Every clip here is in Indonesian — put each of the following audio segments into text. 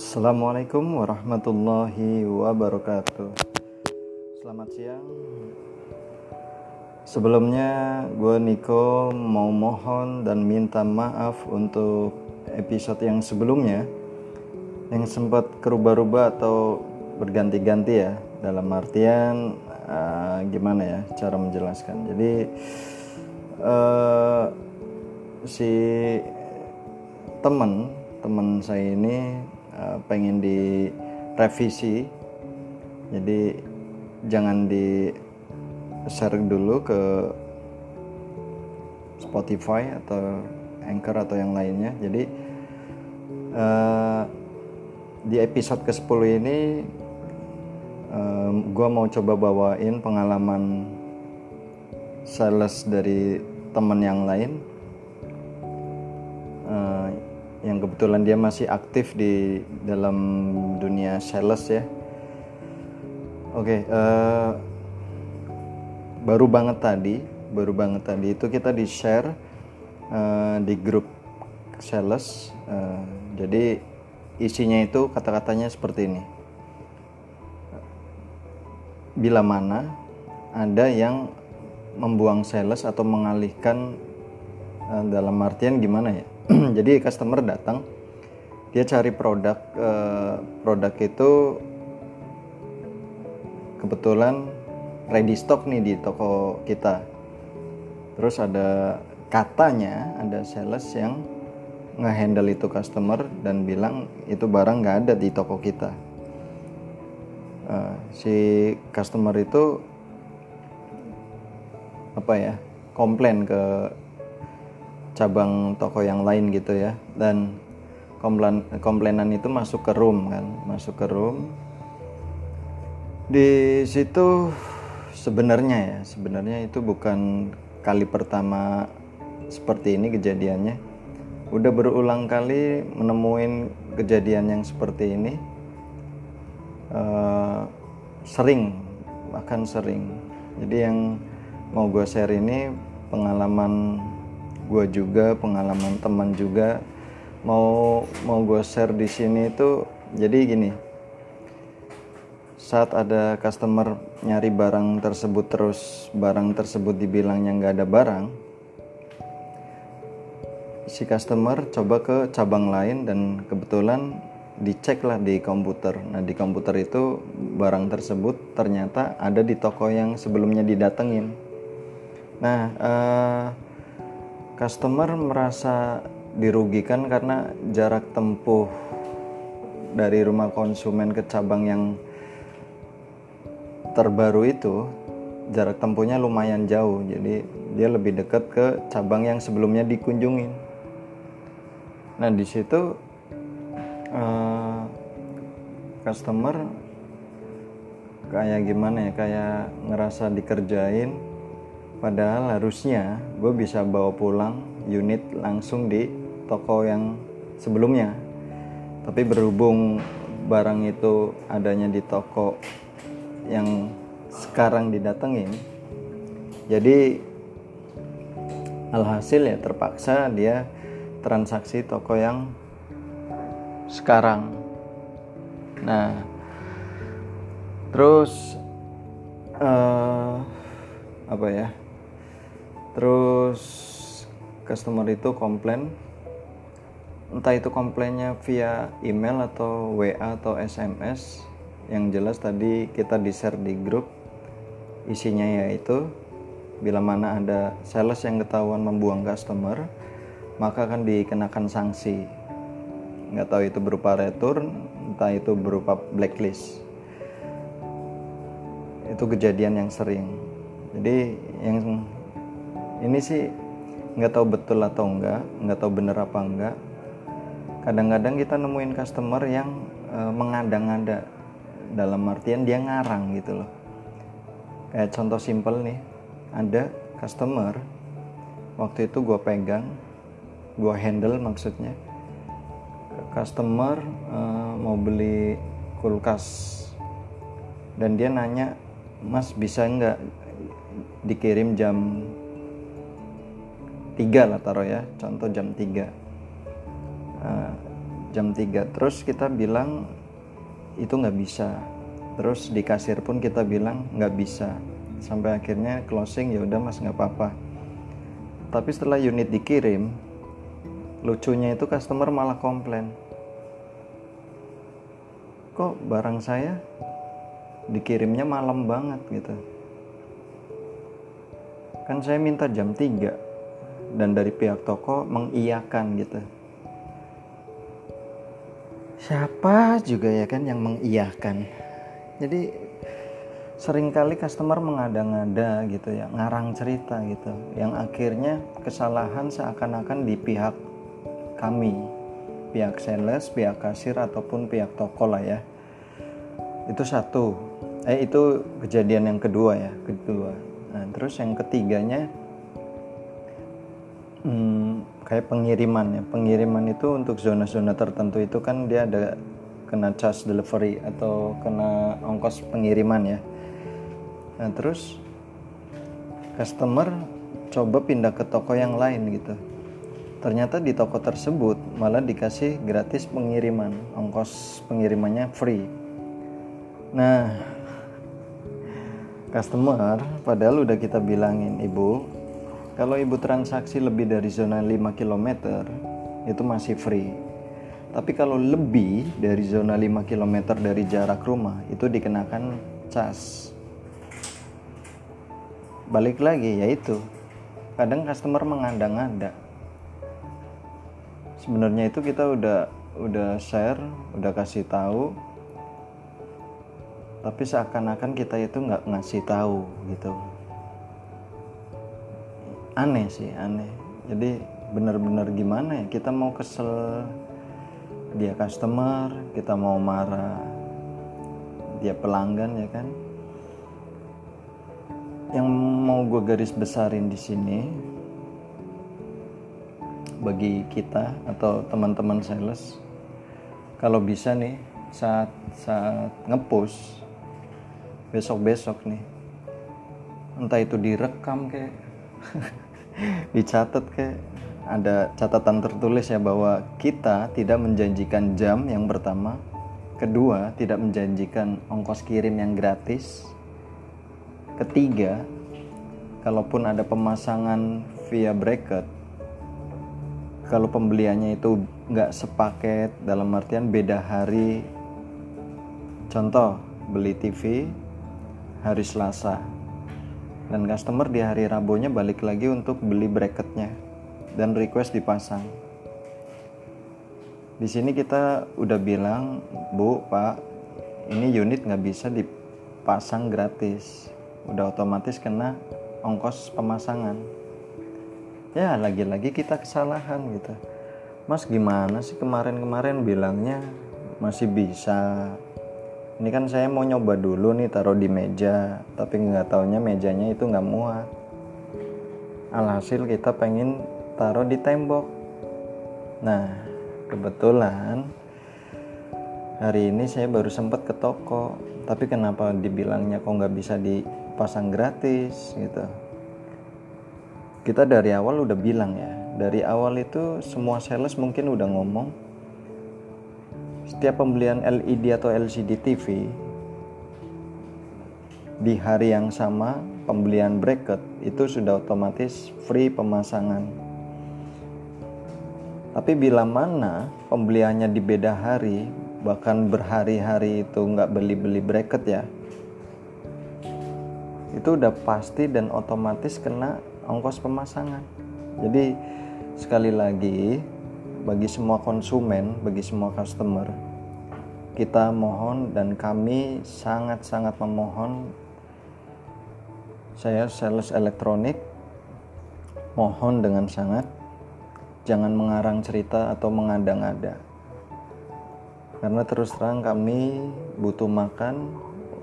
Assalamualaikum warahmatullahi wabarakatuh. Selamat siang. Sebelumnya gue Niko mau mohon dan minta maaf untuk episode yang sebelumnya Yang sempat kerubah-rubah atau berganti-ganti ya Dalam artian uh, gimana ya cara menjelaskan. Jadi uh, si teman teman saya ini uh, pengen direvisi. Jadi jangan di share dulu ke Spotify atau Anchor atau yang lainnya. Jadi uh, di episode ke 10 ini uh, gue mau coba bawain pengalaman sales dari teman yang lain yang kebetulan dia masih aktif di dalam dunia sales ya. Oke, okay, uh, baru banget tadi, baru banget tadi itu kita di share uh, di grup sales. Uh, jadi isinya itu kata-katanya seperti ini. Bila mana ada yang membuang sales atau mengalihkan dalam artian gimana ya? jadi customer datang dia cari produk uh, produk itu kebetulan ready stock nih di toko kita. Terus ada katanya ada sales yang ngehandle itu customer dan bilang itu barang nggak ada di toko kita. Uh, si customer itu apa ya komplain ke cabang toko yang lain gitu ya. Dan komplain komplainan itu masuk ke room kan masuk ke room. Di situ sebenarnya ya sebenarnya itu bukan kali pertama seperti ini kejadiannya. Udah berulang kali menemuin kejadian yang seperti ini uh, sering bahkan sering. Jadi yang mau gue share ini pengalaman gue juga pengalaman teman juga mau mau gue share di sini itu jadi gini. Saat ada customer nyari barang tersebut terus barang tersebut dibilangnya nggak ada barang si customer coba ke cabang lain dan kebetulan dicek lah di komputer. Nah di komputer itu barang tersebut ternyata ada di toko yang sebelumnya didatengin. Nah uh, customer merasa dirugikan karena jarak tempuh dari rumah konsumen ke cabang yang terbaru itu jarak tempuhnya lumayan jauh. Jadi dia lebih dekat ke cabang yang sebelumnya dikunjungin. Nah di situ uh, customer kayak gimana ya? Kayak ngerasa dikerjain Padahal harusnya gue bisa bawa pulang unit langsung di toko yang sebelumnya. Tapi berhubung barang itu adanya di toko yang sekarang didatengin, jadi alhasil ya terpaksa dia transaksi toko yang sekarang. Nah, terus uh, apa ya? Terus customer itu komplain. Entah itu komplainnya via email atau WA atau SMS yang jelas tadi kita di share di grup. Isinya yaitu bila mana ada sales yang ketahuan membuang customer maka akan dikenakan sanksi. Nggak tahu itu berupa return entah itu berupa blacklist. Itu kejadian yang sering. Jadi yang ini sih nggak tahu betul atau enggak nggak tahu bener apa enggak kadang-kadang kita nemuin customer yang e, mengada-ngada. Dalam artian dia ngarang gitu loh. Kayak contoh simple nih ada customer waktu itu gue pegang gue handle maksudnya. Customer e, mau beli kulkas. Dan dia nanya mas bisa nggak dikirim jam tiga lah taruh ya. Contoh jam 3 uh, jam 3 terus kita bilang itu nggak bisa. Terus di kasir pun kita bilang nggak bisa. Sampai akhirnya closing ya udah mas nggak apa-apa. Tapi setelah unit dikirim lucunya itu customer malah komplain. Kok barang saya dikirimnya malam banget gitu. Kan saya minta jam 3 dan dari pihak toko mengiyakan gitu. Siapa juga ya kan yang mengiyakan? Jadi sering kali customer mengada-ngada gitu ya ngarang cerita gitu yang akhirnya kesalahan seakan-akan di pihak kami pihak sales pihak kasir ataupun pihak toko lah ya. Itu satu. Eh itu kejadian yang kedua ya kedua. Nah terus yang ketiganya hmm, kayak pengiriman ya. Pengiriman itu untuk zona-zona tertentu itu kan dia ada kena charge delivery atau kena ongkos pengiriman ya. Nah terus customer coba pindah ke toko yang lain gitu. Ternyata di toko tersebut malah dikasih gratis pengiriman ongkos pengirimannya free. Nah, customer padahal udah kita bilangin ibu kalau ibu transaksi lebih dari zona 5 km itu masih free. Tapi kalau lebih dari zona 5 km dari jarak rumah itu dikenakan cas. Balik lagi yaitu kadang customer mengandang-anda sebenarnya itu kita udah udah share udah kasih tahu. Tapi seakan-akan kita itu nggak ngasih tahu gitu aneh sih aneh. Jadi benar-benar gimana ya kita mau kesel dia customer kita mau marah dia pelanggan ya kan? Yang mau gue garis besarin di sini bagi kita atau teman-teman sales kalau bisa nih saat saat ngepush besok-besok nih entah itu direkam kayak dicatat kayak ada catatan tertulis ya bahwa kita tidak menjanjikan jam yang pertama kedua tidak menjanjikan ongkos kirim yang gratis ketiga kalaupun ada pemasangan via bracket kalau pembeliannya itu nggak sepaket dalam artian beda hari. Contoh beli TV hari Selasa dan customer di hari Rabunya balik lagi untuk beli bracketnya dan request dipasang. Di sini kita udah bilang bu pak ini unit nggak bisa dipasang gratis. Udah otomatis kena ongkos pemasangan. Ya lagi-lagi kita kesalahan gitu. Mas gimana sih kemarin-kemarin bilangnya? Masih bisa ini kan saya mau nyoba dulu nih taruh di meja tapi nggak taunya mejanya itu nggak muat. Alhasil kita pengen taruh di tembok. Nah kebetulan hari ini saya baru sempat ke toko. Tapi kenapa dibilangnya kok nggak bisa dipasang gratis gitu? Kita dari awal udah bilang ya dari awal itu semua sales mungkin udah ngomong setiap pembelian LED atau LCD TV di hari yang sama pembelian bracket itu sudah otomatis free pemasangan. Tapi bila mana pembeliannya di beda hari bahkan berhari-hari itu nggak beli-beli bracket ya itu udah pasti dan otomatis kena ongkos pemasangan. Jadi sekali lagi bagi semua konsumen, bagi semua customer, kita mohon dan kami sangat-sangat memohon saya sales elektronik mohon dengan sangat jangan mengarang cerita atau mengada-ngada. Karena terus terang kami butuh makan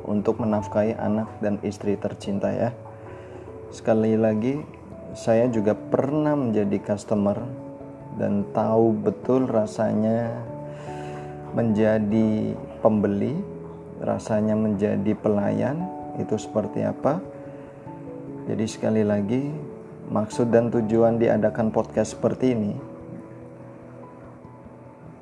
untuk menafkahi anak dan istri tercinta ya. Sekali lagi saya juga pernah menjadi customer dan tahu betul rasanya menjadi pembeli, rasanya menjadi pelayan itu seperti apa. Jadi sekali lagi maksud dan tujuan diadakan podcast seperti ini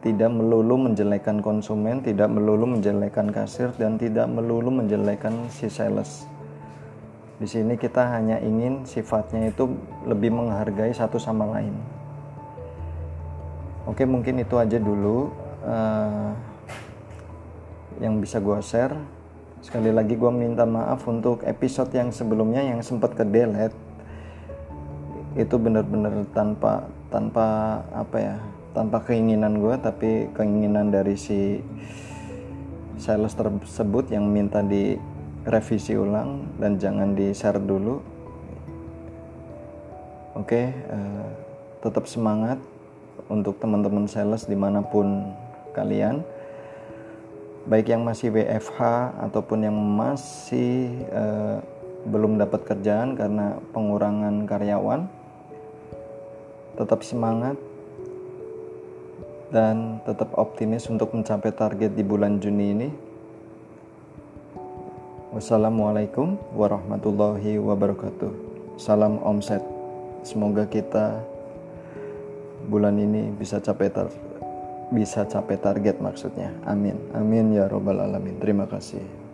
tidak melulu menjelekan konsumen, tidak melulu menjelekan kasir, dan tidak melulu menjelekan si sales. Di sini kita hanya ingin sifatnya itu lebih menghargai satu sama lain. Oke, mungkin itu aja dulu uh, yang bisa gue share. Sekali lagi gue minta maaf untuk episode yang sebelumnya yang sempat ke delete. Itu benar-benar tanpa tanpa apa ya, tanpa keinginan gue, tapi keinginan dari si sales tersebut yang minta di revisi ulang dan jangan di share dulu. Oke, uh, tetap semangat untuk teman-teman sales di mana pun kalian baik yang masih WFH ataupun yang masih uh, belum dapat kerjaan karena pengurangan karyawan tetap semangat dan tetap optimis untuk mencapai target di bulan Juni ini. Wassalamualaikum warahmatullahi wabarakatuh. Salam omset. Semoga kita bulan ini bisa capai tar bisa capai target maksudnya. Amin. Amin ya robbal alamin. Terima kasih.